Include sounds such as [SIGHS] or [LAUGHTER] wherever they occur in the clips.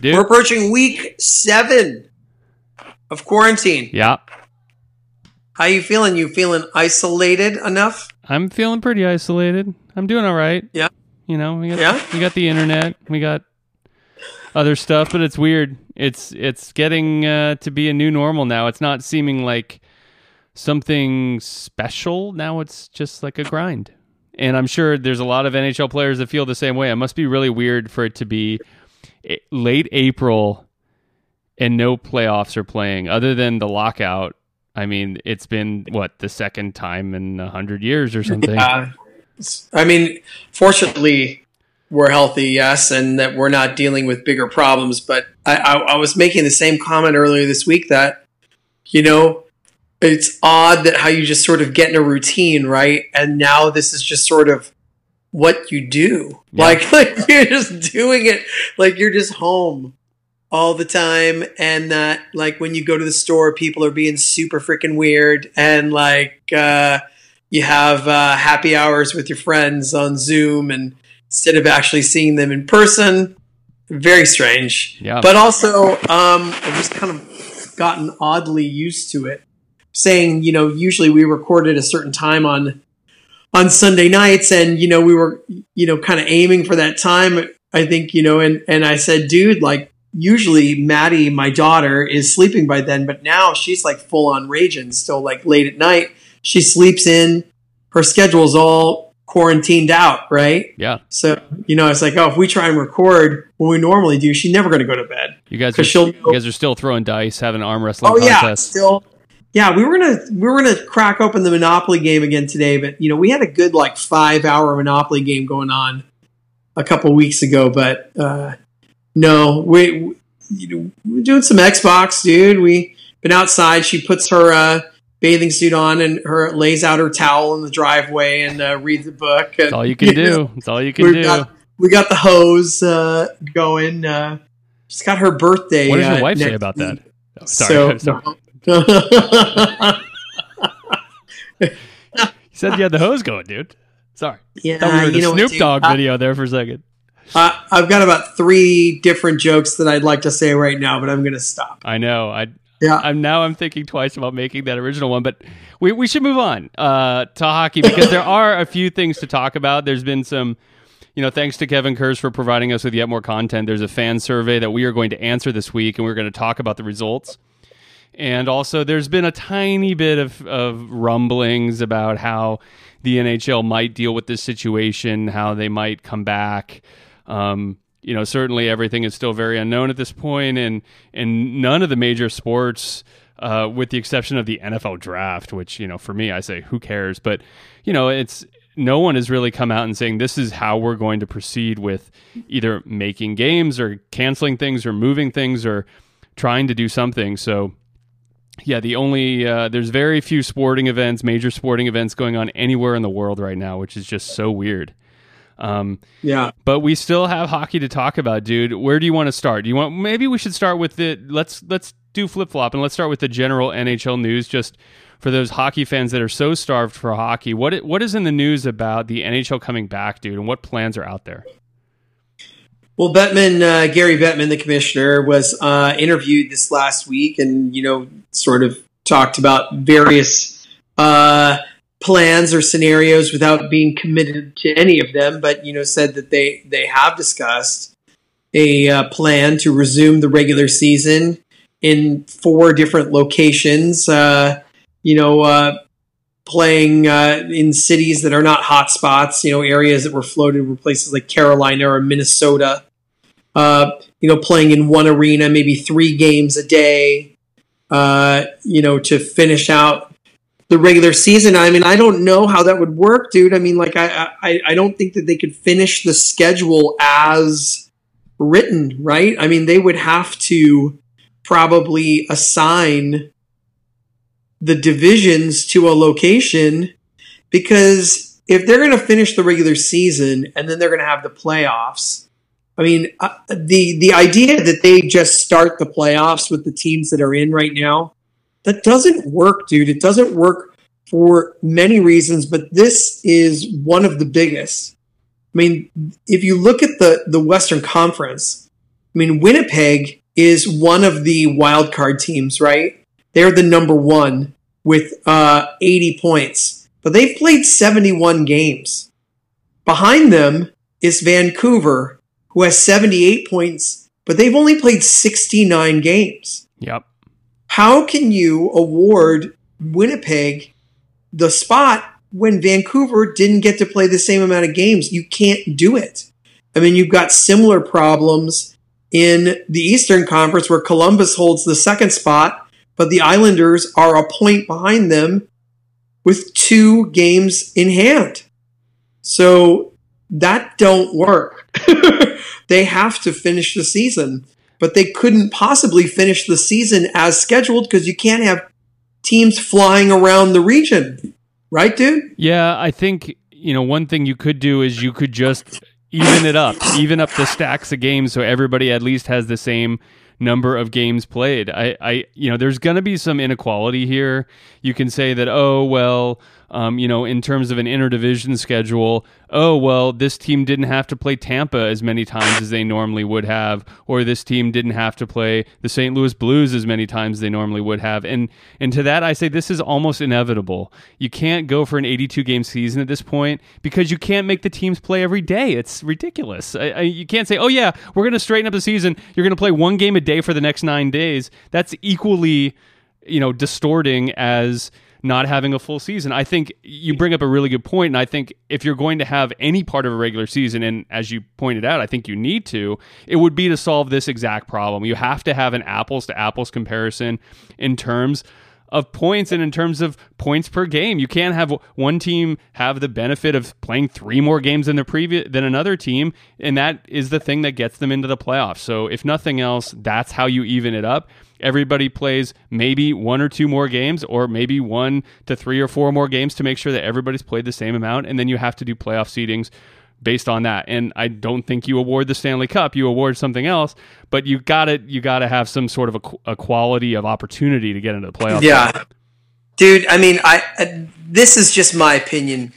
Dude. We're approaching week seven of quarantine. Yeah, How you feeling? You feeling isolated enough? I'm feeling pretty isolated. I'm doing all right. Yeah. You know, we got Yeah? we got the internet, we got other stuff, but it's weird. It's it's getting uh, to be a new normal now. It's not seeming like something special. Now it's just like a grind. And I'm sure there's a lot of NHL players that feel the same way. It must be really weird for it to be late April and no playoffs are playing other than the lockout. I mean, it's been what the second time in a hundred years or something. Uh, I mean, fortunately, we're healthy, yes, and that we're not dealing with bigger problems. But I, I, I was making the same comment earlier this week that, you know, it's odd that how you just sort of get in a routine, right? And now this is just sort of what you do. Yeah. Like, [LAUGHS] like you're just doing it, like you're just home all the time, and that like when you go to the store, people are being super freaking weird, and like uh, you have uh, happy hours with your friends on Zoom, and instead of actually seeing them in person, very strange Yeah. but also um, I've just kind of gotten oddly used to it. Saying, you know, usually we record at a certain time on on Sunday nights, and you know, we were, you know, kind of aiming for that time. I think, you know, and and I said, dude, like usually Maddie, my daughter, is sleeping by then, but now she's like full on raging, still like late at night. She sleeps in. Her schedule's all quarantined out, right? yeah. So, you know, it's like, oh, if we try and record when we normally do, she's never going to go to bed. You guys are she'll- you guys are still throwing dice, having arm wrestling Oh yeah, still. Yeah, we were gonna we were gonna crack open the Monopoly game again today, but you know we had a good like five hour Monopoly game going on a couple weeks ago, but uh, no, we, we you know, we're doing some Xbox, dude. We been outside. She puts her uh, bathing suit on and her lays out her towel in the driveway and uh, reads a book. That's all you can do. [LAUGHS] That's all you can we do. got we got the hose uh, going. Uh, she's got her birthday. what does your uh, wife say about that? Oh, sorry. So, sorry. You said you had the hose going, dude. Sorry. yeah, Thought we were in you know Snoop? Dogg I- video there for a second. I, I've got about three different jokes that I'd like to say right now, but I'm going to stop. I know. I Yeah, I'm now I'm thinking twice about making that original one, but we, we should move on uh, to hockey because there are a few things to talk about. There's been some, you know, thanks to Kevin Kurz for providing us with yet more content. There's a fan survey that we are going to answer this week, and we're going to talk about the results. And also, there's been a tiny bit of, of rumblings about how the NHL might deal with this situation, how they might come back. Um, you know, certainly everything is still very unknown at this point, and and none of the major sports, uh, with the exception of the NFL draft, which you know, for me, I say who cares, but you know, it's no one has really come out and saying this is how we're going to proceed with either making games or canceling things or moving things or trying to do something. So yeah, the only uh, there's very few sporting events, major sporting events going on anywhere in the world right now, which is just so weird. Um, yeah. but we still have hockey to talk about, dude. Where do you want to start? Do you want maybe we should start with the let's let's do flip flop and let's start with the general NHL news just for those hockey fans that are so starved for hockey. What what is in the news about the NHL coming back, dude, and what plans are out there? Well, Bettman, uh, Gary Bettman, the commissioner, was uh, interviewed this last week, and you know, sort of talked about various uh, plans or scenarios without being committed to any of them. But you know, said that they they have discussed a uh, plan to resume the regular season in four different locations. Uh, you know, uh, playing uh, in cities that are not hotspots. You know, areas that were floated were places like Carolina or Minnesota. Uh, you know, playing in one arena, maybe three games a day. Uh, you know, to finish out the regular season. I mean, I don't know how that would work, dude. I mean, like, I, I, I don't think that they could finish the schedule as written, right? I mean, they would have to probably assign the divisions to a location because if they're going to finish the regular season and then they're going to have the playoffs, I mean, uh, the the idea that they just start the playoffs with the teams that are in right now, that doesn't work, dude. It doesn't work for many reasons, but this is one of the biggest. I mean, if you look at the the Western Conference, I mean, Winnipeg is one of the wild card teams, right? They're the number one with uh, 80 points, but they've played 71 games. Behind them is Vancouver, who has 78 points, but they've only played 69 games. Yep. How can you award Winnipeg the spot when Vancouver didn't get to play the same amount of games? You can't do it. I mean, you've got similar problems in the Eastern Conference where Columbus holds the second spot, but the Islanders are a point behind them with two games in hand. So that don't work. [LAUGHS] they have to finish the season, but they couldn't possibly finish the season as scheduled because you can't have teams flying around the region. Right, dude? Yeah, I think, you know, one thing you could do is you could just even it up, even up the stacks of games so everybody at least has the same number of games played. I, I you know, there's going to be some inequality here. You can say that, oh, well, um, you know, in terms of an interdivision schedule, oh, well, this team didn't have to play Tampa as many times as they normally would have, or this team didn't have to play the St. Louis Blues as many times as they normally would have. And and to that I say this is almost inevitable. You can't go for an 82 game season at this point because you can't make the teams play every day. It's ridiculous. I, I, you can't say, "Oh yeah, we're going to straighten up the season. You're going to play one game a day for the next 9 days." That's equally, you know, distorting as not having a full season. I think you bring up a really good point, and I think if you're going to have any part of a regular season, and as you pointed out, I think you need to, it would be to solve this exact problem. You have to have an apples to apples comparison in terms of points and in terms of points per game. You can't have one team have the benefit of playing three more games than the previous than another team, and that is the thing that gets them into the playoffs. So if nothing else, that's how you even it up everybody plays maybe one or two more games or maybe one to three or four more games to make sure that everybody's played the same amount and then you have to do playoff seedings based on that. And i don't think you award the stanley cup you award something else but you gotta you gotta have some sort of a, a quality of opportunity to get into the playoffs. Yeah. Dude i mean i uh, this is just my opinion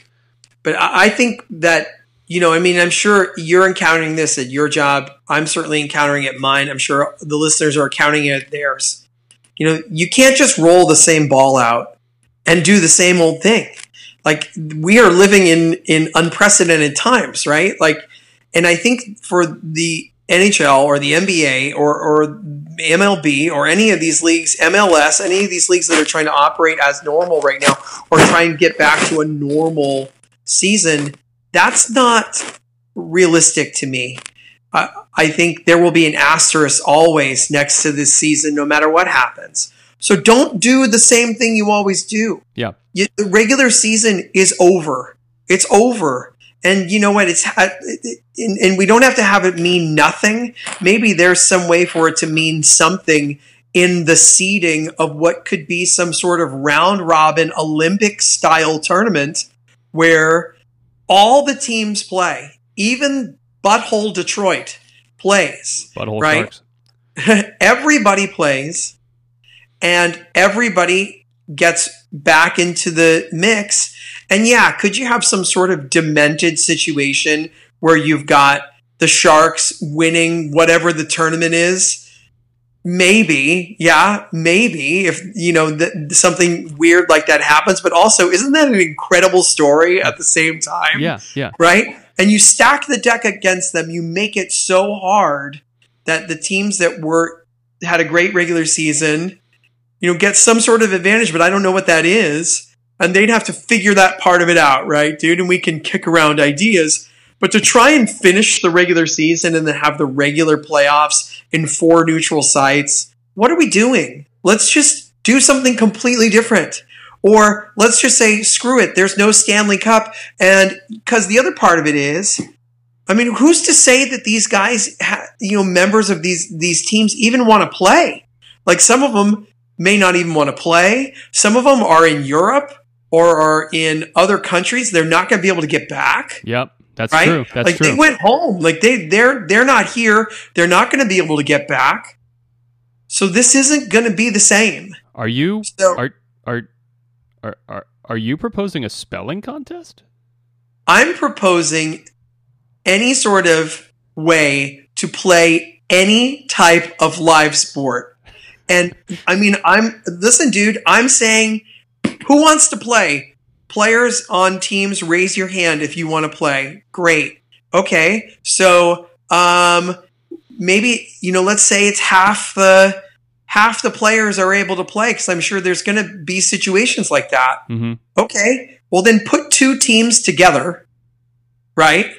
but I, I think that you know, I mean, I'm sure you're encountering this at your job. I'm certainly encountering it mine. I'm sure the listeners are encountering it at theirs. You know, you can't just roll the same ball out and do the same old thing. Like we are living in in unprecedented times, right? Like, and I think for the NHL or the NBA or, or MLB or any of these leagues, MLS, any of these leagues that are trying to operate as normal right now or try and get back to a normal season, that's not realistic to me. I, I think there will be an asterisk always next to this season, no matter what happens. So don't do the same thing you always do. Yeah. You, the regular season is over. It's over. And you know what? It's uh, and, and we don't have to have it mean nothing. Maybe there's some way for it to mean something in the seeding of what could be some sort of round robin Olympic style tournament where all the teams play, even Butthole Detroit plays. Butthole right? [LAUGHS] everybody plays, and everybody gets back into the mix. And yeah, could you have some sort of demented situation where you've got the Sharks winning whatever the tournament is? Maybe yeah maybe if you know th- something weird like that happens but also isn't that an incredible story at the same time? Yeah yeah. Right? And you stack the deck against them you make it so hard that the teams that were had a great regular season you know get some sort of advantage but i don't know what that is. And they'd have to figure that part of it out right dude? And we can kick around ideas. But to try and finish the regular season and then have the regular playoffs in four neutral sites, what are we doing? Let's just do something completely different. Or let's just say, screw it, there's no Stanley Cup. And because the other part of it is, I mean, who's to say that these guys, ha- you know, members of these these teams even want to play? Like some of them may not even want to play. Some of them are in Europe or are in other countries. They're not going to be able to get back. Yep. That's right? true. That's like true. they went home. Like they they're they're not here. They're not going to be able to get back. So this isn't going to be the same. are you So are are are are are you proposing a spelling contest? I'm proposing any sort of way to play any type of live sport. And I mean, I'm listen, dude. I'm saying, who wants to play? Players on teams, raise your hand if you want to play. Great. Okay. So, um, maybe you know, let's say it's half the half the players are able to play because I'm sure there's going to be situations like that. Mm-hmm. Okay. Well, then put two teams together, right?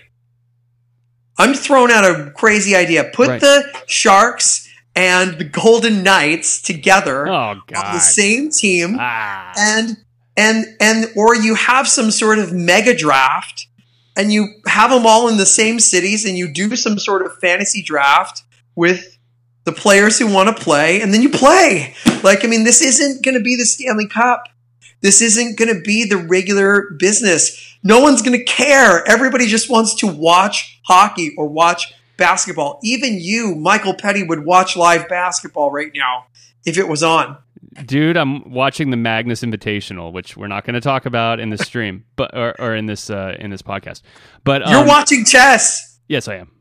I'm throwing out a crazy idea. Put Right. the Sharks and the Golden Knights together Oh on God. the same team, ah. and and and or you have some sort of mega draft, and you have them all in the same cities, and you do some sort of fantasy draft with the players who want to play, and then you play. Like, I mean, this isn't going to be the Stanley Cup. This isn't going to be the regular business. No one's going to care. Everybody just wants to watch hockey or watch basketball. Even you, Michael Petty, would watch live basketball right now if it was on. Dude, I'm watching the Magnus Invitational, which we're not going to talk about in this [LAUGHS] stream, but or, or in this uh, in this podcast. But You're um, watching chess. Yes, I am.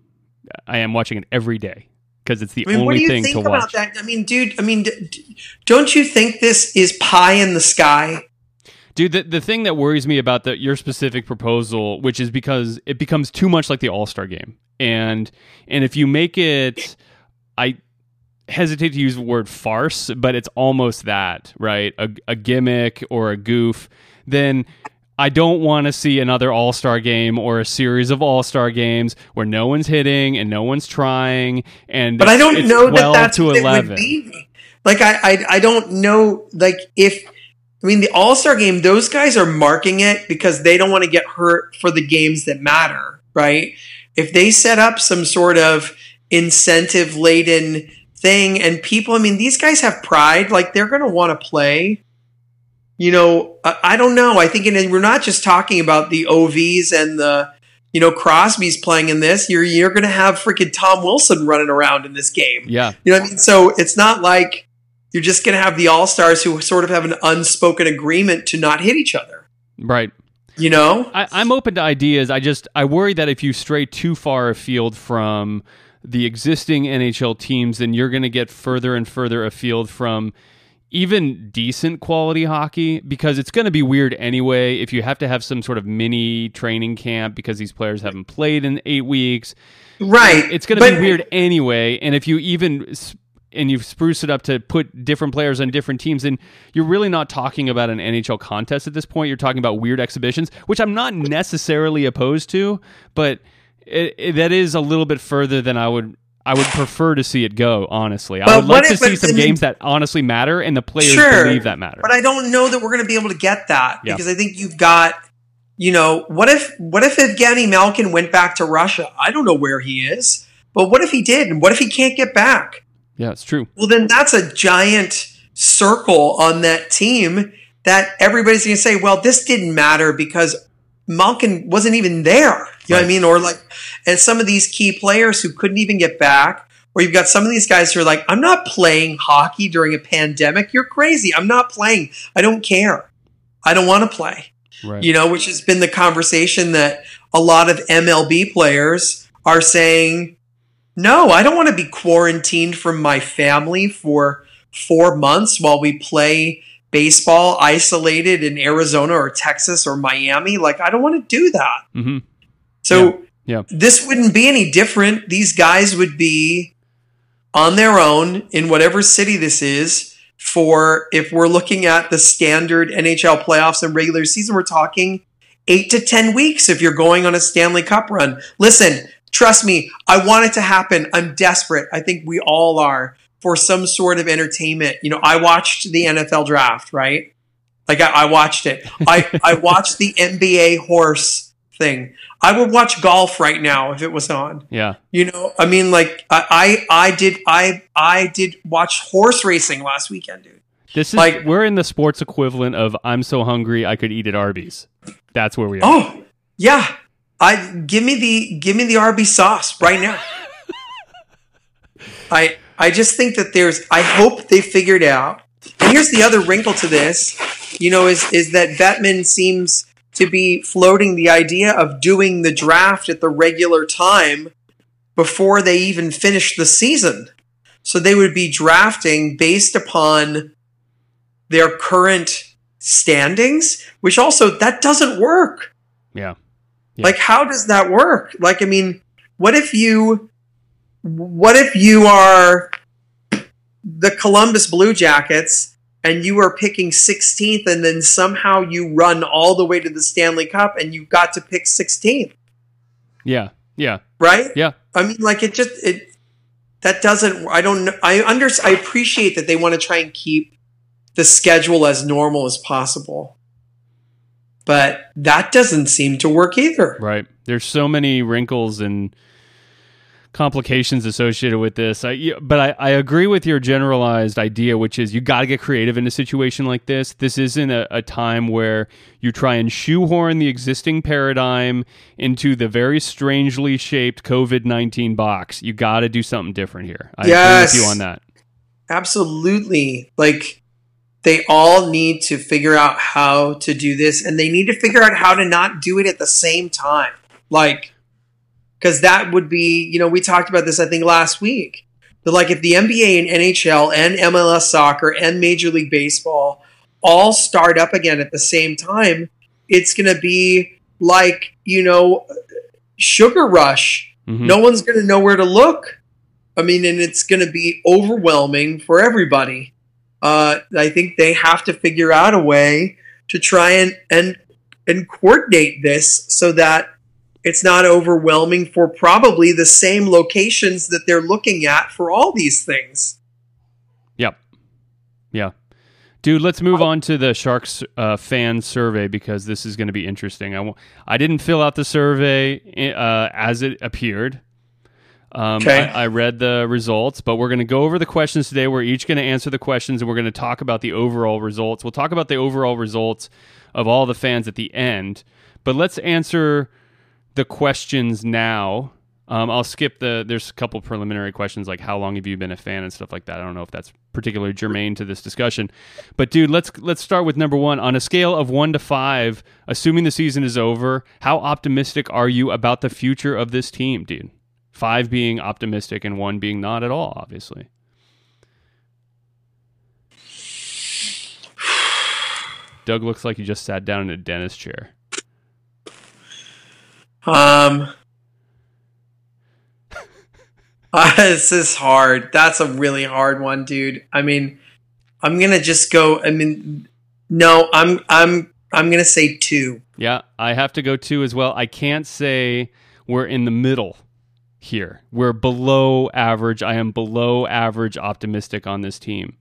I am watching it every day because it's the I mean, what only do you thing think to about watch. that? I mean, dude, I mean, d- d- don't you think this is pie in the sky? Dude, the, the thing that worries me about the, your specific proposal, which is because it becomes too much like the All Star game, and and if you make it, I hesitate to use the word farce, but it's almost that, right? A, a gimmick or a goof. Then I don't want to see another All Star game or a series of All Star games where no one's hitting and no one's trying, and But I don't know that that's to eleven. would be. Like, I, I, I don't know. Like, if I mean the All Star game, those guys are marking it because they don't want to get hurt for the games that matter, right? If they set up some sort of incentive laden thing, and people, I mean, these guys have pride. Like, they're going to want to play. You know, I, I don't know. I think, and we're not just talking about the OVs and the you know, Crosby's playing in this, you're you're going to have freaking Tom Wilson running around in this game. Yeah, You know what I mean? So it's not like you're just going to have the All Stars who sort of have an unspoken agreement to not hit each other. right. You know? I, I'm open to ideas. I just I worry that if you stray too far afield from the existing NHL teams, then you're going to get further and further afield from even decent quality hockey because it's going to be weird anyway if you have to have some sort of mini training camp because these players haven't played in eight weeks. Right. It's going to be weird anyway. And if you even and you spruce it up to put different players on different teams, then you're really not talking about an NHL contest at this point. You're talking about weird exhibitions, which I'm not necessarily opposed to, but it, it, that is a little bit further than I would. I would prefer to see it go. Honestly, I would like to see some games that honestly matter and the players Sure. believe that matter. But I don't know that we're going to be able to get that Yeah. because I think you've got, you know, what if what if Evgeny Malkin went back to Russia? I don't know where he is, but what if he did? And what if he can't get back? yeah, it's true. Well, then that's a giant circle on that team that everybody's going to say, well, this didn't matter because Malkin wasn't even there. You know what I mean? Or like, and some of these key players who couldn't even get back, or you've got some of these guys who are like, I'm not playing hockey during a pandemic. You're crazy. I'm not playing. I don't care. I don't want to play Right. you know, which has been the conversation that a lot of MLB players are saying, no, I don't want to be quarantined from my family for four months while we play baseball isolated in Arizona or Texas or Miami. Like, I don't want to do that. hmm So Yeah. this wouldn't be any different. These guys would be on their own in whatever city this is for if we're looking at the standard NHL playoffs and regular season, we're talking eight to 10 weeks if you're going on a Stanley Cup run. Listen, trust me, I want it to happen. I'm desperate. I think we all are for some sort of entertainment. You know, I watched the NFL draft, right? Like I, I watched it. I, I [LAUGHS] watched the NBA horse thing. I would watch golf right now if it was on. Yeah. You know, I mean, like I, I, I did, I, I did watch horse racing last weekend, dude. This is Like- we're in the sports equivalent of I'm so hungry I could eat at Arby's. That's where we are. Oh, yeah. I give me the give me the RB sauce right now. [LAUGHS] I I just think that there's I hope they figured out. And here's the other wrinkle to this, you know, is is that Bettman seems to be floating the idea of doing the draft at the regular time before they even finish the season. So they would be drafting based upon their current standings, which also that doesn't work. Yeah. Yeah. Like, how does that work? Like, I mean, what if you, what if you are the Columbus Blue Jackets and you are picking 16th and then somehow you run all the way to the Stanley Cup and you got to pick 16th, Yeah. Yeah. right? Yeah. I mean, like, it just, it, that doesn't, I don't. I under, I appreciate that they want to try and keep the schedule as normal as possible. But that doesn't seem to work either. Right. There's so many wrinkles and complications associated with this. I, but I, I agree with your generalized idea, which is you got to get creative in a situation like this. This isn't a, a time where you try and shoehorn the existing paradigm into the very strangely shaped COVID 19 box. You got to do something different here. I Yes. agree with you on that. Absolutely. Like they all need to figure out how to do this and they need to figure out how to not do it at the same time. Like cuz that would be, you know, we talked about this I think last week. That like if the NBA and NHL and MLS soccer and Major League Baseball all start up again at the same time, it's going to be like, you know, sugar rush Mhm. no one's going to know where to look. I mean, and it's going to be overwhelming for everybody. Uh, I think they have to figure out a way to try and and and coordinate this so that it's not overwhelming for probably the same locations that they're looking at for all these things. Yep. Yeah. Dude, let's move on to the Sharks uh, fan survey because this is going to be interesting. I w- I didn't fill out the survey uh, as it appeared. Um, Okay. I, I read the results, but we're going to go over the questions today. We're each going to answer the questions and we're going to talk about the overall results. We'll talk about the overall results of all the fans at the end, but let's answer the questions now. Um, I'll skip the. There's a couple preliminary questions like how long have you been a fan and stuff like that. I don't know if that's particularly germane to this discussion, but dude, let's let's start with number one. On a scale of one to five, assuming the season is over, how optimistic are you about the future of this team, dude? Five being optimistic and one being not at all, obviously. Doug looks like he just sat down in a dentist chair. Um, uh, [LAUGHS] this is hard. That's a really hard one, dude. I mean, I'm gonna just go. I mean, no, I'm I'm I'm gonna say two. Yeah, I have to go two as well. I can't say we're in the middle here. We're below average. I am below average optimistic on this team.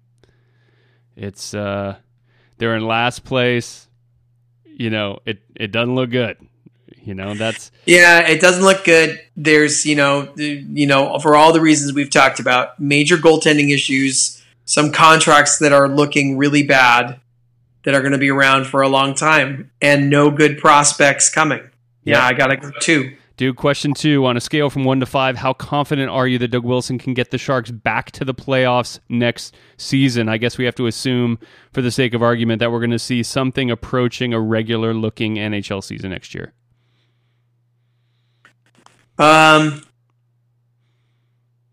It's uh they're in last place. You know, it it doesn't look good. You know, that's Yeah, it doesn't look good. There's, you know, you know, for all the reasons we've talked about, major goaltending issues, some contracts that are looking really bad that are going to be around for a long time, and no good prospects coming. Yeah, Yeah. I got to go two. Dude, question two on a scale from one to five, how confident are you that Doug Wilson can get the Sharks back to the playoffs next season? I guess we have to assume, for the sake of argument, that we're going to see something approaching a regular looking NHL season next year. Um,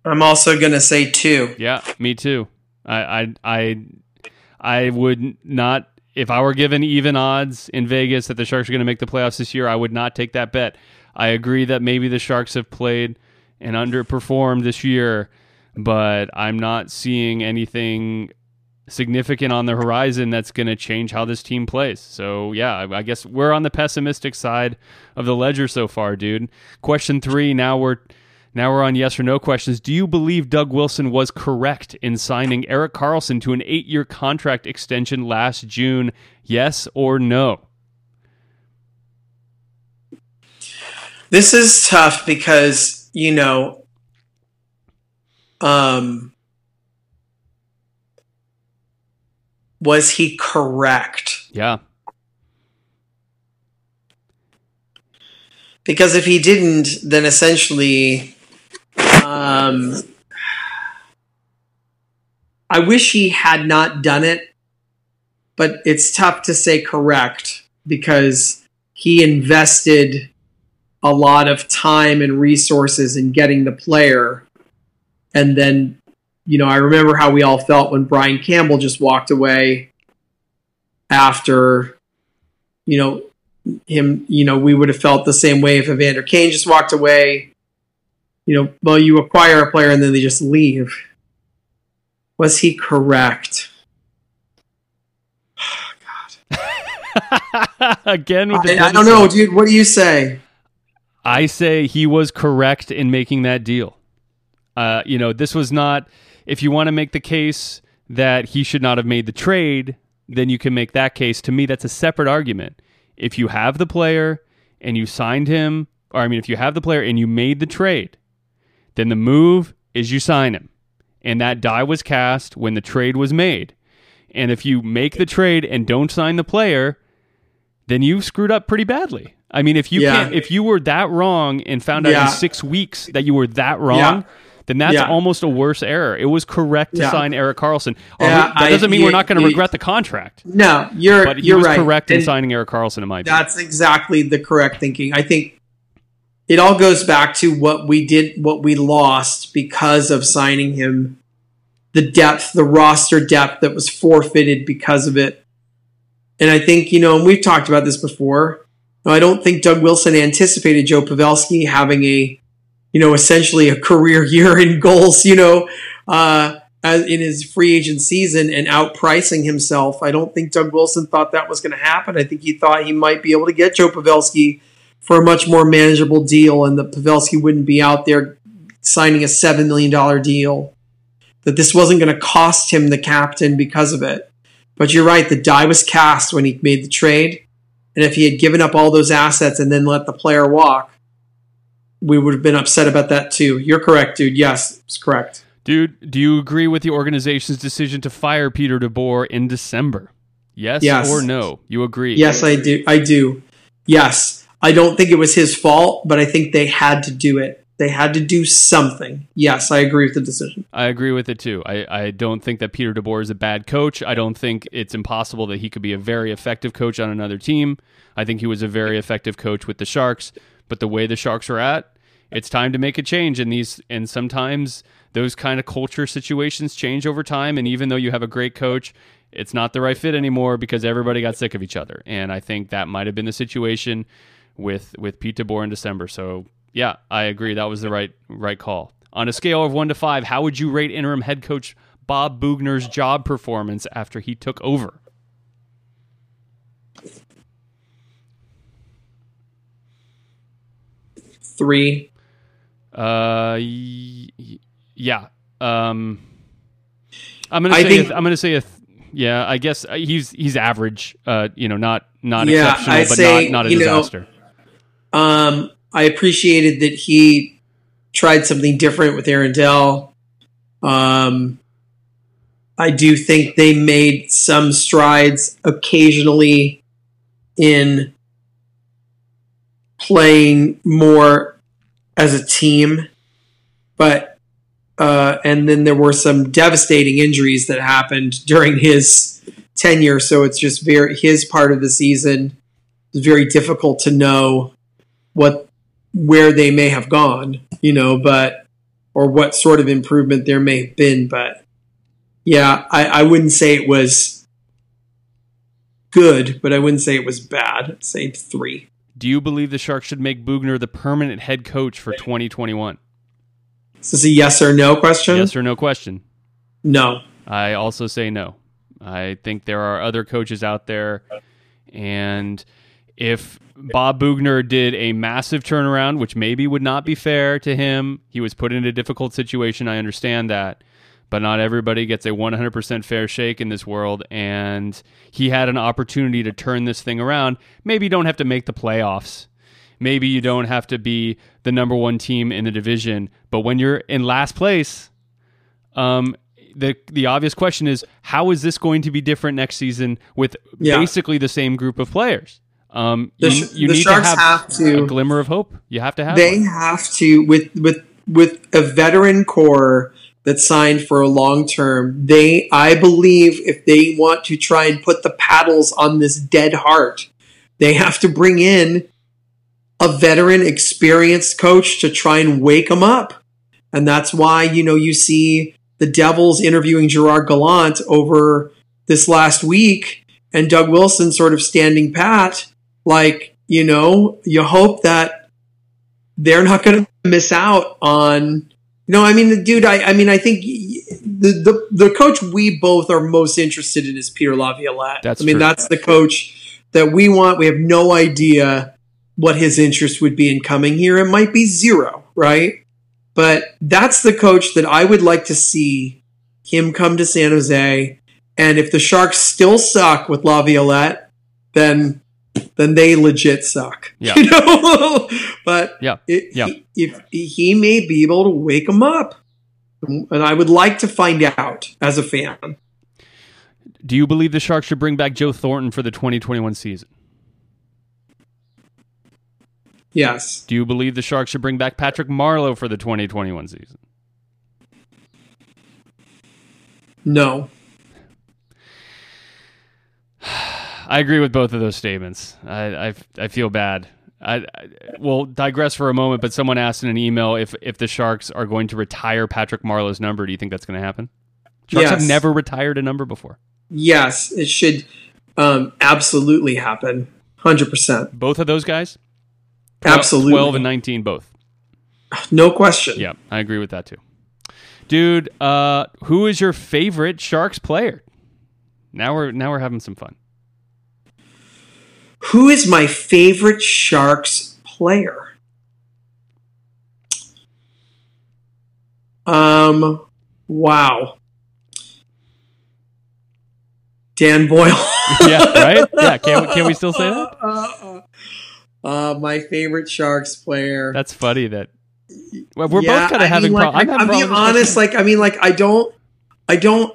I'm also to say two. Yeah, me too. I, I, I, I would not. If I were given even odds in Vegas that the Sharks are going to make the playoffs this year, I would not take that bet. I agree that maybe the Sharks have played and underperformed this year, but I'm not seeing anything significant on the horizon that's going to change how this team plays. So, yeah, I, guess we're on the pessimistic side of the ledger so far, dude. Question 3, now we're now we're on yes or no questions. Do you believe Doug Wilson was correct in signing Erik Karlsson to an 8-year contract extension last June? Yes or no? This is tough because, you know, um, was he correct? Yeah. Because if he didn't, then essentially, um, I wish he had not done it, but it's tough to say correct because he invested a lot of time and resources in getting the player. And then, you know, I remember how we all felt when Brian Campbell just walked away after, you know, him, you know, we would have felt the same way if Evander Kane just walked away. You know, well, you acquire a player and then they just leave. Was he correct? [SIGHS] Again with the I, I don't know, dude. What do you say? I say he was correct in making that deal. Uh, you know, this was not. If you want to make the case that he should not have made the trade, then you can make that case. To me, that's a separate argument. If you have the player and you signed him, or I mean, if you have the player and you made the trade, then the move is you sign him. And that die was cast when the trade was made. And if you make the trade and don't sign the player, then you screwed up pretty badly. I mean, if you Yeah. can't, if you were that wrong and found out Yeah. in six weeks that you were that wrong, Yeah. Then that's Yeah. almost a worse error. It was correct to Yeah. sign Erik Karlsson. We- Yeah, that doesn't mean we're not going to regret the contract, No, you're but you're was right. correct in And signing Erik Karlsson. In my view, That's exactly the correct thinking. I think it all goes back to what we did, what we lost because of signing him. The depth, the roster depth that was forfeited because of it. And I think, you know, and we've talked about this before. I don't think Doug Wilson anticipated Joe Pavelski having a, you know, essentially a career year in goals, you know, uh, in his free agent season and outpricing himself. I don't think Doug Wilson thought that was going to happen. I think he thought he might be able to get Joe Pavelski for a much more manageable deal and that Pavelski wouldn't be out there signing a $7 million deal. That this wasn't going to cost him the captain because of it. But you're right, the die was cast when he made the trade. And if he had given up all those assets and then let the player walk, we would have been upset about that too. You're correct, dude. Yes, it's correct. dude, do you agree with the organization's decision to fire Peter DeBoer in December? Yes, Yes. or no? You agree? Yes, I do. I do. Yes. I don't think it was his fault, but I think they had to do it. They had to do something. Yes, I agree with the decision. I agree with it too. I, I don't think that Peter DeBoer is a bad coach. I don't think it's impossible that he could be a very effective coach on another team. I think he was a very effective coach with the Sharks. But the way the Sharks are at, it's time to make a change. And these and sometimes those kind of culture situations change over time. And even though you have a great coach, it's not the right fit anymore because everybody got sick of each other. And I think that might have been the situation with with Pete DeBoer in December. So yeah, I agree. That was the right right call. On a scale of one to five, how would you rate interim head coach Bob Boughner's job performance after he took over? Three. Uh, y- yeah. Um, I'm gonna I say think- a, I'm gonna say a th- yeah. I guess uh, he's he's average. Uh, you know, not not Yeah, exceptional, I'd but say, not not a you know, disaster. Um, I appreciated that he tried something different with Aaron Dell. Um, I do think they made some strides occasionally in playing more as a team, but uh, and then there were some devastating injuries that happened during his tenure. So it's just very his part of the season is very difficult to know what where they may have gone, you know, but or what sort of improvement there may have been, but yeah, I, I wouldn't say it was good, but I wouldn't say it was bad. I'd say three. Do you believe the Sharks should make Boughner the permanent head coach for 2021? Is this a yes or no question? Yes or no question? No. I also say no. I think there are other coaches out there, and if Bob Boughner did a massive turnaround, which maybe would not be fair to him, he was put in a difficult situation. I understand that, but not everybody gets a 100% fair shake in this world, and he had an opportunity to turn this thing around. Maybe you don't have to make the playoffs. maybe you don't have to be the number one team in the division, but when you're in last place, um, the the obvious question is how is this going to be different next season with Yeah. basically the same group of players? Um, The you you the need Sharks to have, have to- a glimmer of hope. You have to have they one. have to with with with a veteran core that signed for a long term. They, I believe, if they want to try and put the paddles on this dead heart, they have to bring in a veteran, experienced coach to try and wake them up. And that's why you know you see the Devils interviewing Gerard Gallant over this last week, and Doug Wilson sort of standing pat. Like you know, you hope that they're not going to miss out on. No, I mean, the dude. I, I mean, I think the, the the coach we both are most interested in is Peter Laviolette. That's I mean, true. that's the coach that we want. We have no idea what his interest would be in coming here. It might be zero, right? But that's the coach that I would like to see him come to San Jose. And if the Sharks still suck with Laviolette, then then they legit suck. [LAUGHS] Yeah. You know? but Yeah. it, Yeah. he- if he may be able to wake them up. And I would like to find out as a fan. Do you believe the Sharks should bring back Joe Thornton for the 2021 season? Yes. Do you believe the Sharks should bring back Patrick Marleau for the 2021 season? No. I agree with both of those statements. I I, I feel bad. I, I will digress for a moment, but someone asked in an email if if the Sharks are going to retire Patrick Marleau's number. Do you think that's going to happen? Sharks have never retired a number before. Yes, it should um, absolutely happen. 100%. Both of those guys, Absolutely. twelve and nineteen, both. No question. Yeah, I agree with that too. Dude, uh, who is your favorite Sharks player? Now we're now we're having some fun. Who is my favorite Sharks player? Um, wow. Dan Boyle. [LAUGHS] yeah, right? [LAUGHS] Yeah, can we, can we still say that? Uh, uh, uh, my favorite Sharks player. That's funny that well, we're Yeah, both kind of having mean, like, problems. I, I'm being honest. Like, I mean, like, I don't, I don't,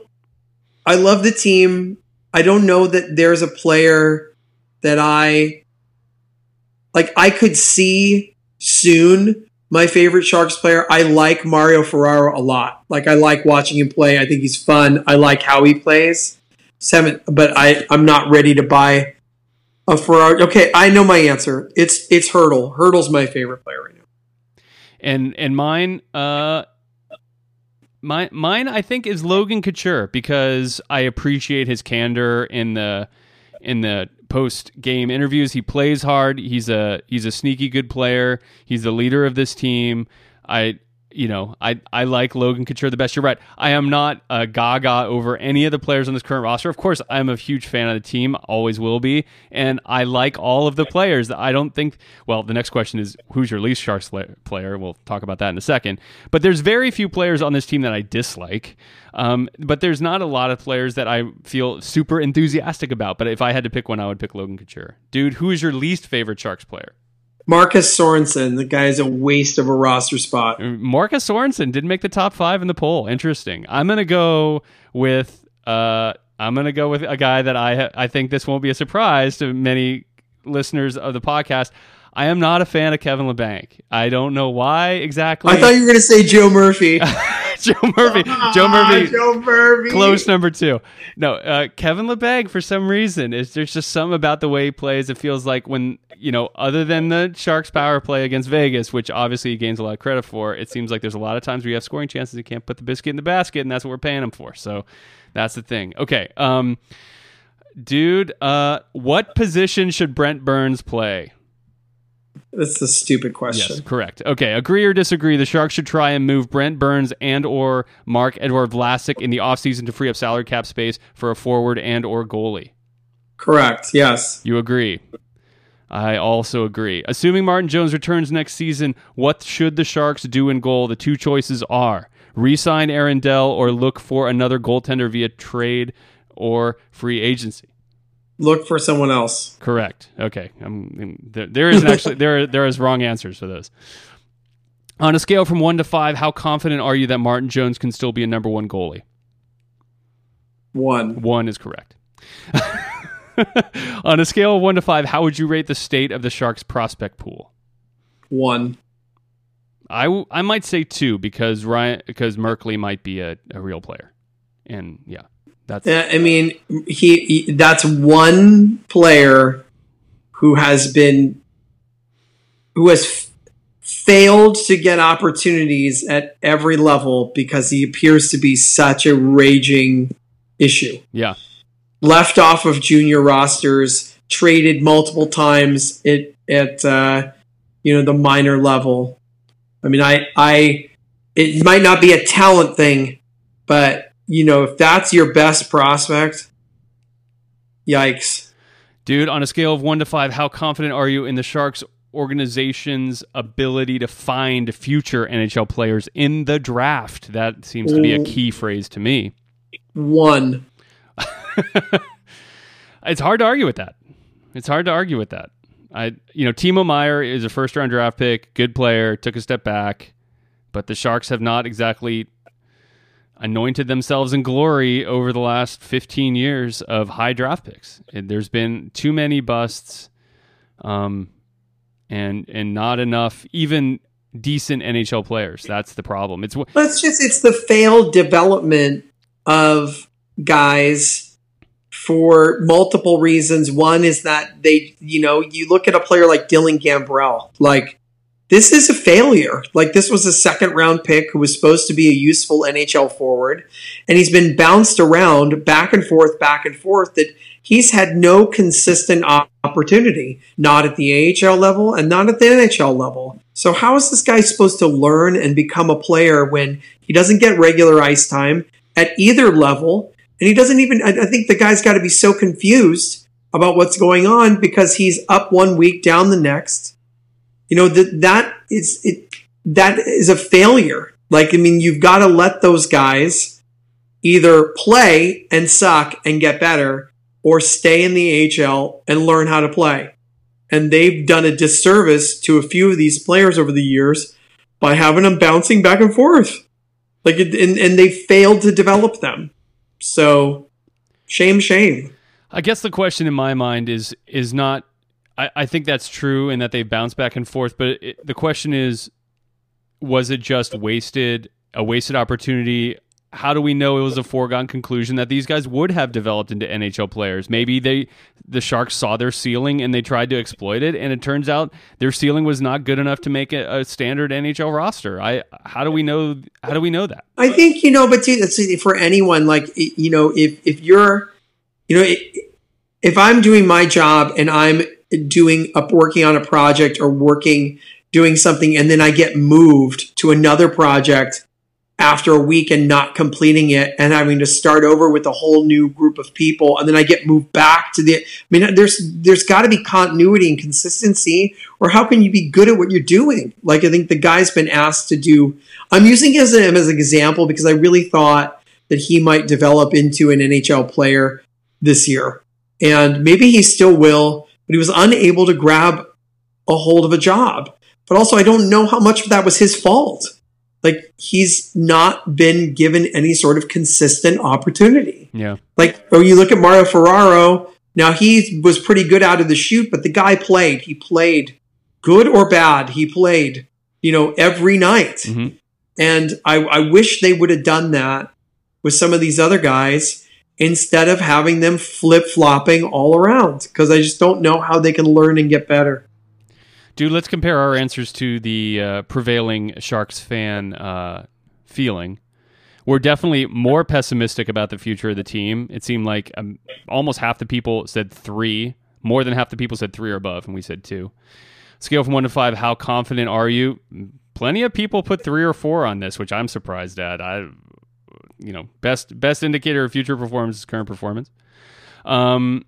I love the team. I don't know that there's a player that I like. I could see soon my favorite Sharks player. I like Mario Ferraro a lot. Like, I like watching him play. I think he's fun. I like how he plays. Seven, but I, I'm not ready to buy a Ferraro. Okay, I know my answer. It's it's Hertl. Hertl's my favorite player right now. and and mine uh mine mine I think is Logan Couture because I appreciate his candor in the in the post game interviews. He plays hard. He's a he's a sneaky good player. He's the leader of this team. I you know, I, I like Logan Couture the best. You're right. I am not a gaga over any of the players on this current roster. Of course, I'm a huge fan of the team, always will be, and I like all of the players. I don't think. Well, the next question is who's your least Sharks player? We'll talk about that in a second. But there's very few players on this team that I dislike. Um, but there's not a lot of players that I feel super enthusiastic about. But if I had to pick one, I would pick Logan Couture. Dude, who is your least favorite Sharks player? Marcus Sorensen, the guy is a waste of a roster spot. Marcus Sorensen didn't make the top five in the poll. Interesting. I'm gonna go with uh, I'm gonna go with a guy that I I think this won't be a surprise to many listeners of the podcast. I am not a fan of Kevin Labanc. I don't know why exactly. I thought you were going to say Joe Murphy. [LAUGHS] Joe Murphy. Joe Murphy. Ah, Joe Murphy. Close number two. No, uh, Kevin Labanc, for some reason, is there's just something about the way he plays. It feels like when, you know, other than the Sharks power play against Vegas, which obviously he gains a lot of credit for, it seems like there's a lot of times where you have scoring chances he can't put the biscuit in the basket, and that's what we're paying him for. So that's the thing. Okay. Um, dude, uh, what position should Brent Burns play? That's a stupid question. Yes, correct. Okay, agree or disagree? The Sharks should try and move Brent Burns and or Marc-Edouard Vlasic in the offseason to free up salary cap space for a forward and or goalie. Correct. Yes. You agree? I also agree. Assuming Martin Jones returns next season, what should the Sharks do in goal? The two choices are re-sign Aaron Dell or look for another goaltender via trade or free agency. Look for someone else. Correct. Okay. There, there isn't [LAUGHS] actually there. There is wrong answers for those. On a scale from one to five, how confident are you that Martin Jones can still be a number one goalie? One. One is correct. [LAUGHS] On a scale of one to five, how would you rate the state of the Sharks prospect pool? One. I, w- I might say two because Ryan because Merkley might be a, a real player, and yeah, that's I mean, he, he that's one player who has been who has f- failed to get opportunities at every level because he appears to be such a raging issue. yeah Left off of junior rosters, traded multiple times at at uh, you know the minor level. I mean, I I it might not be a talent thing, but you know if that's your best prospect, yikes. dude. On a scale of one to five, how confident are you in the Sharks organization's ability to find future NHL players in the draft? That seems to be a mm. key phrase to me. One. [LAUGHS] It's hard to argue with that. It's hard to argue with that. I, you know, Timo Meier is a first round draft pick, good player, took a step back, but the Sharks have not exactly anointed themselves in glory over the last 15 years of high draft picks. There's been too many busts, um, and and not enough even decent NHL players. That's the problem. It's it's just it's the failed development of guys for multiple reasons. One is that they, you know, you look at a player like Dylan Gambrell, like this is a failure. Like this was a second round pick who was supposed to be a useful NHL forward, and he's been bounced around back and forth, back and forth. That he's had no consistent opportunity, not at the AHL level and not at the NHL level. So how is this guy supposed to learn and become a player when he doesn't get regular ice time at either level? And he doesn't even, I think the guy's got to be so confused about what's going on because he's up one week, down the next. You know, that, that is, it, that is a failure. Like, I mean, you've got to let those guys either play and suck and get better or stay in the AHL and learn how to play. And they've done a disservice to a few of these players over the years by having them bouncing back and forth. Like, it, and, and they failed to develop them. So, shame, shame. I guess the question in my mind is is not. I, I think that's true and that they bounce back and forth, but it, the question is, was it just wasted a wasted opportunity? How do we know it was a foregone conclusion that these guys would have developed into NHL players? Maybe they the Sharks saw their ceiling and they tried to exploit it, and it turns out their ceiling was not good enough to make a, a standard NHL roster. I how do we know how do we know that? I think you know, but for anyone. Like you know, if if you're, you know, if I'm doing my job and I'm doing up working on a project or working doing something, and then I get moved to another project after a week and not completing it and having to start over with a whole new group of people. And then I get moved back to the I mean there's there's got to be continuity and consistency or how can you be good at what you're doing? Like I think the guy's been asked to do I'm using him as, as an example because I really thought that he might develop into an NHL player this year. And maybe he still will but he was unable to grab a hold of a job but also I don't know how much of that was his fault like he's not been given any sort of consistent opportunity. Yeah, Like, or you look at Mario Ferraro. Now he was pretty good out of the shoot, but the guy played. He played, good or bad. He played, you know, every night. Mhm. And I, I wish they would have done that with some of these other guys instead of having them flip flopping all around. Because I just don't know how they can learn and get better. dude. Let's compare our answers to the uh, prevailing Sharks fan uh, feeling. We're definitely more pessimistic about the future of the team. It seemed like um, almost half the people said three. More than half the people said three or above, and we said two. Scale from one to five. How confident are you? Plenty of people put three or four on this, which I'm surprised at. I, you know, best best indicator of future performance is current performance. Um,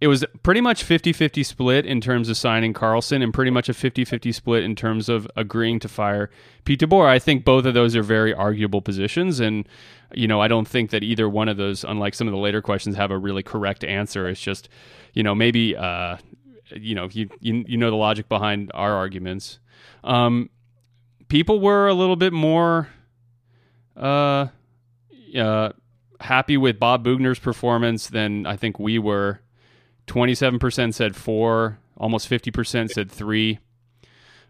it was pretty much 50-50 split in terms of signing Karlsson and pretty much a 50-50 split in terms of agreeing to fire Pete DeBoer. I think both of those are very arguable positions and you know, I don't think that either one of those unlike some of the later questions have a really correct answer. It's just, you know, maybe uh you know, you you, you know the logic behind our arguments. Um people were a little bit more uh uh happy with Bob Boughner's performance than I think we were. 27% said four, almost 50% said three.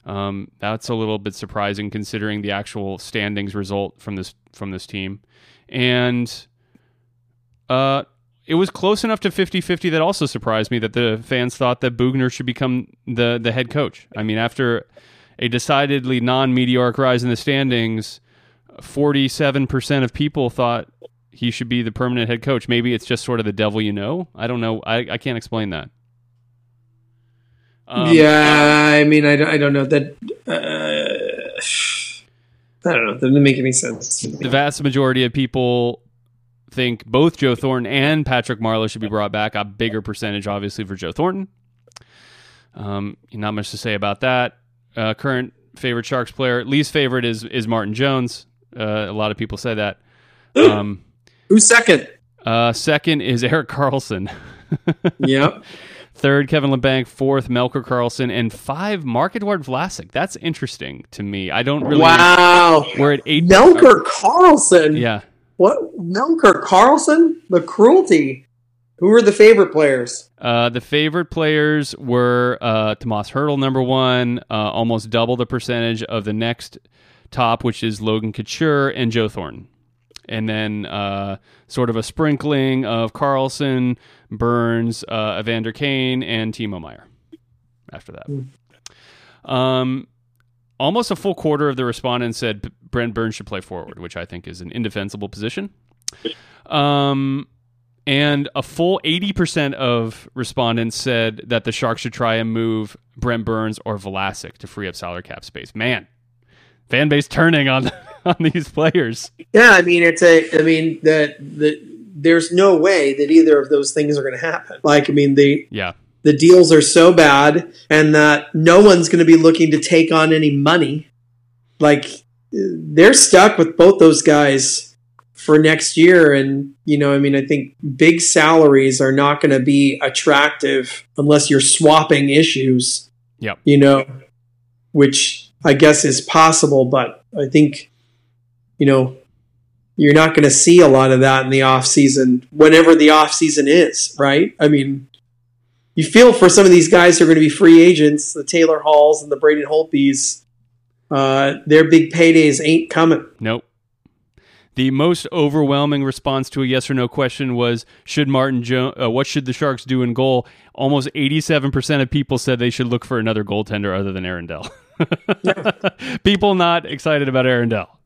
Um, that's a little bit surprising considering the actual standings result from this from this team. And uh, it was close enough to 50-50 that also surprised me that the fans thought that Bugner should become the the head coach. I mean, after a decidedly non-meteoric rise in the standings, 47% of people thought he should be the permanent head coach. Maybe it's just sort of the devil you know. I don't know. I, I can't explain that. Um, yeah, I mean, I don't, I don't know that. Uh, I don't know. That doesn't make any sense. The vast majority of people think both Joe Thornton and Patrick Marleau should be brought back. A bigger percentage, obviously, for Joe Thornton. Um, not much to say about that. Uh, current favorite Sharks player, least favorite is is Martin Jones. Uh, a lot of people say that. [GASPS] Um, Who's second? uh, second is [LAUGHS] Erik Karlsson. Yep. [LAUGHS] Third, Kevin Labanc. Fourth, Melker Karlsson. And five, Marc-Edouard Vlasic. That's interesting to me. I don't really. wow. We're at eight. Melker Karlsson. Yeah. What? Melker Karlsson? The cruelty. Who were the favorite players? Uh, the favorite players were uh, Tomas Hertl, number one, uh, almost double the percentage of the next top, which is Logan Couture and Joe Thornton. And then uh, sort of a sprinkling of Karlsson, Burns, uh, Evander Kane, and Timo Meier after that. Um, almost a full quarter of the respondents said Brent Burns should play forward, which I think is an indefensible position. Um, and a full 80% of respondents said that the Sharks should try and move Brent Burns or Vlasic to free up salary cap space. Man, fan base turning on [LAUGHS] on these players. Yeah, I mean, it's a. I mean, that the there's no way that either of those things are going to happen. Like, I mean, the Yeah. the deals are so bad, and that no one's going to be looking to take on any money. Like, they're stuck with both those guys for next year, and you know, I mean, I think big salaries are not going to be attractive unless you're swapping issues. Yep. You know, which I guess is possible, but I think you know you're not going to see a lot of that in the off season whenever the off season is right i mean you feel for some of these guys who are going to be free agents the taylor halls and the braden holtbys uh, their big paydays ain't coming Nope. The most overwhelming response to a yes or no question was should Martin Jones uh, what should the Sharks do in goal? Almost 87% of people said they should look for another goaltender other than Aaron Dell. [LAUGHS] [LAUGHS] people not excited about Aaron Dell.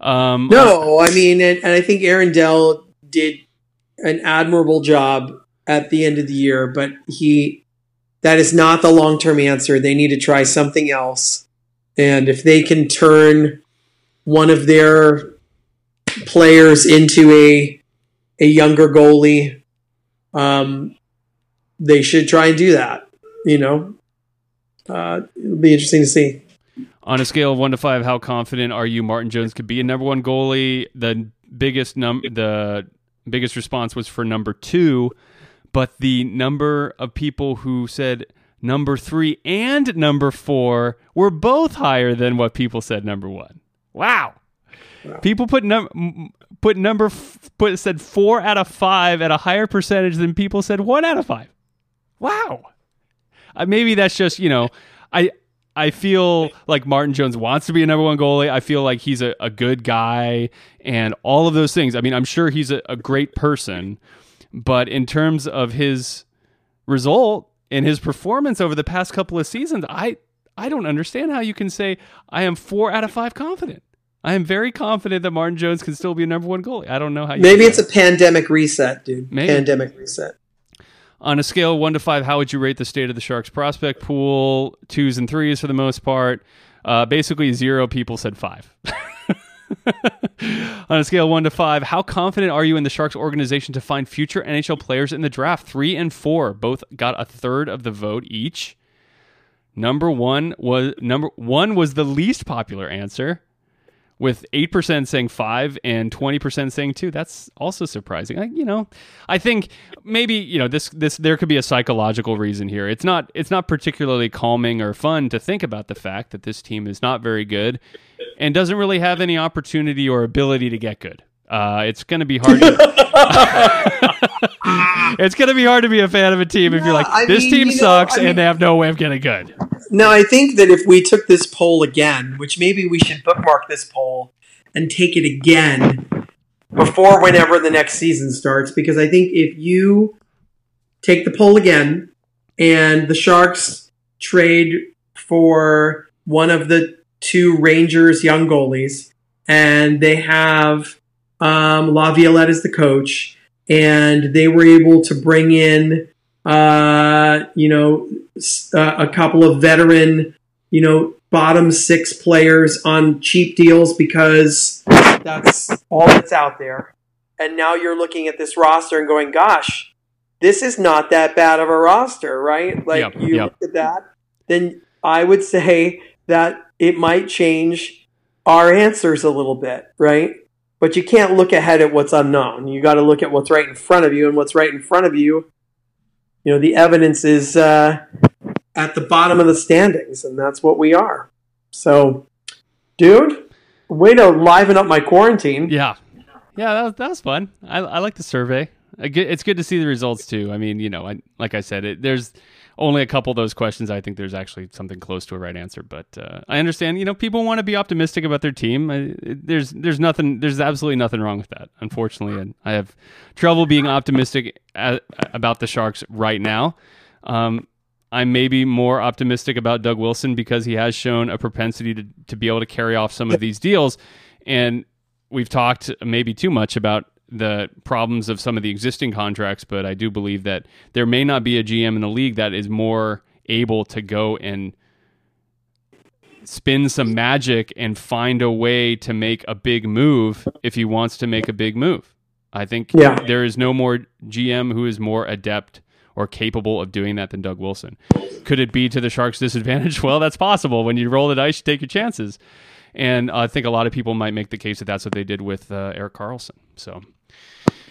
Um no i mean and, and i think aaron dell did an admirable job at the end of the year but he that is not the long-term answer. They need to try something else. And if they can turn one of their players into a a younger goalie um they should try and do that you know uh it'll be interesting to see On a scale of one to five, how confident are you Martin Jones could be a number one goalie? The biggest num the biggest response was for number two, but the number of people who said number three and number four were both higher than what people said number one. Wow. People put num put number f- put said four out of five at a higher percentage than people said one out of five. Wow. Uh, maybe that's just you know I I feel like Martin Jones wants to be a number one goalie. I feel like he's a, a good guy and all of those things. I mean, I'm sure he's a, a great person, but in terms of his result and his performance over the past couple of seasons, I I don't understand how you can say I am four out of five confident. I am very confident that Martin Jones can still be a number one goalie. I don't know how. You maybe it's a pandemic reset dude Maybe. pandemic reset on a scale one to five. How would you rate the state of the Sharks prospect pool? Twos and threes for the most part. Uh, basically, zero people said five. [LAUGHS] On a scale one to five, how confident are you in the Sharks organization to find future NHL players in the draft? Three and four both got a third of the vote each. Number one was number one was the least popular answer, with eight percent saying five and twenty percent saying two. That's also surprising. I, you know, I think maybe you know this this there could be a psychological reason here. It's not it's not particularly calming or fun to think about the fact that this team is not very good and doesn't really have any opportunity or ability to get good. Uh, it's going to be hard. To, [LAUGHS] it's going to be hard to be a fan of a team if you're like, I this mean, team you know, sucks I mean- and they have no way of getting good. Now, I think that if we took this poll again, which maybe we should bookmark this poll and take it again before whenever the next season starts, because I think if you take the poll again and the Sharks trade for one of the two Rangers young goalies, and they have um, Laviolette is the coach, and they were able to bring in, uh, you know, uh, a couple of veteran, you know, bottom six players on cheap deals because that's all that's out there. And now you're looking at this roster and going, gosh, this is not that bad of a roster, right? Like Yep, you yep. look at that, then I would say that it might change our answers a little bit, right? But you can't look ahead at what's unknown. You got to look at what's right in front of you, and what's right in front of you, you know, the evidence is uh, at the bottom of the standings, and that's what we are. So, dude, way to liven up my quarantine. Yeah, yeah, that was, that was fun. I, I like the survey. It's good to see the results too. I mean, you know, I, like I said, it, there's only a couple of those questions. I think there's actually something close to a right answer, but uh, I understand. You know, people want to be optimistic about their team. I, there's there's nothing. There's absolutely nothing wrong with that. Unfortunately, and I have trouble being optimistic a about the Sharks right now. Um, I'm maybe more optimistic about Doug Wilson because he has shown a propensity to, to be able to carry off some of these deals. And we've talked maybe too much about the problems of some of the existing contracts, but I do believe that there may not be a GM in the league that is more able to go and spin some magic and find a way to make a big move if he wants to make a big move. I think Yeah. there is no more GM who is more adept or capable of doing that than Doug Wilson. Could it be to the Sharks' disadvantage? [LAUGHS] Well, that's possible. When you roll the dice, you take your chances. And I think a lot of people might make the case that that's what they did with uh, Erik Karlsson. So,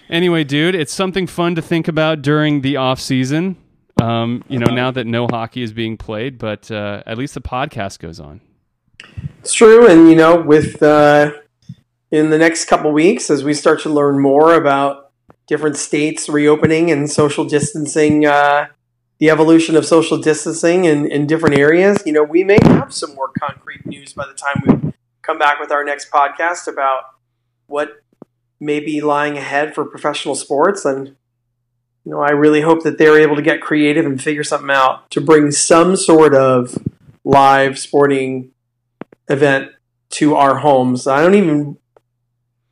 anyway, dude, it's something fun to think about during the off season. Um, you know, now that no hockey is being played, but uh, at least the podcast goes on. It's true, and you know, with uh, in the next couple weeks, as we start to learn more about different states reopening and social distancing, uh, the evolution of social distancing in, in different areas, you know, we may have some more concrete news by the time we come back with our next podcast about what may be lying ahead for professional sports and. You know, I really hope that they're able to get creative and figure something out to bring some sort of live sporting event to our homes. I don't even.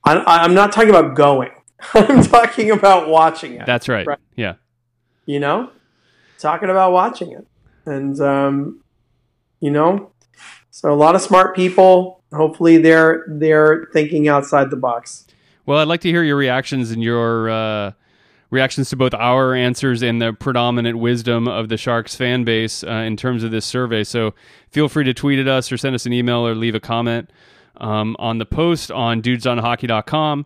I, I'm not talking about going. [LAUGHS] I'm talking about watching it. That's right. Right. Yeah. you know, talking about watching it, and um, you know, so a lot of smart people. Hopefully, they're they're thinking outside the box. Well, I'd like to hear your reactions and your uh, reactions to both our answers and the predominant wisdom of the Sharks fan base uh, in terms of this survey. So feel free to tweet at us or send us an email or leave a comment um, on the post on dudesonhockey.com.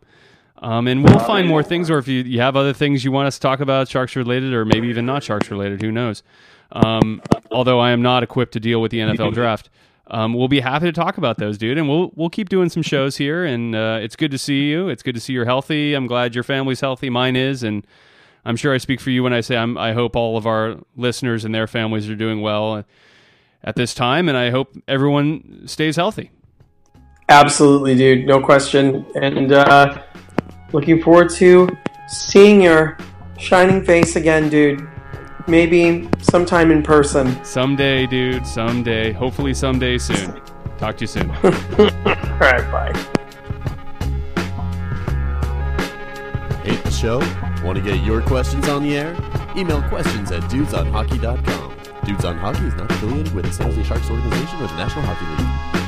Um, and we'll find more things, or if you, you have other things you want us to talk about, Sharks related, or maybe even not Sharks related, who knows? Um, although I am not equipped to deal with the NFL draft. Um, we'll be happy to talk about those, dude, and we'll we'll keep doing some shows here. And uh, it's good to see you. It's good to see you're healthy. I'm glad your family's healthy. Mine is, and I'm sure I speak for you when I say I'm, I hope all of our listeners and their families are doing well at this time, and I hope everyone stays healthy. Absolutely, dude. No question. And uh, looking forward to seeing your shining face again, dude. Maybe sometime in person. Someday, dude. Someday. Hopefully, someday soon. Talk to you soon. [LAUGHS] All right, bye. Hate the show? Want to get your questions on the air? Email questions at dudesonhockey.com. Dudes on Hockey is not affiliated with the San Jose Sharks organization or the National Hockey League.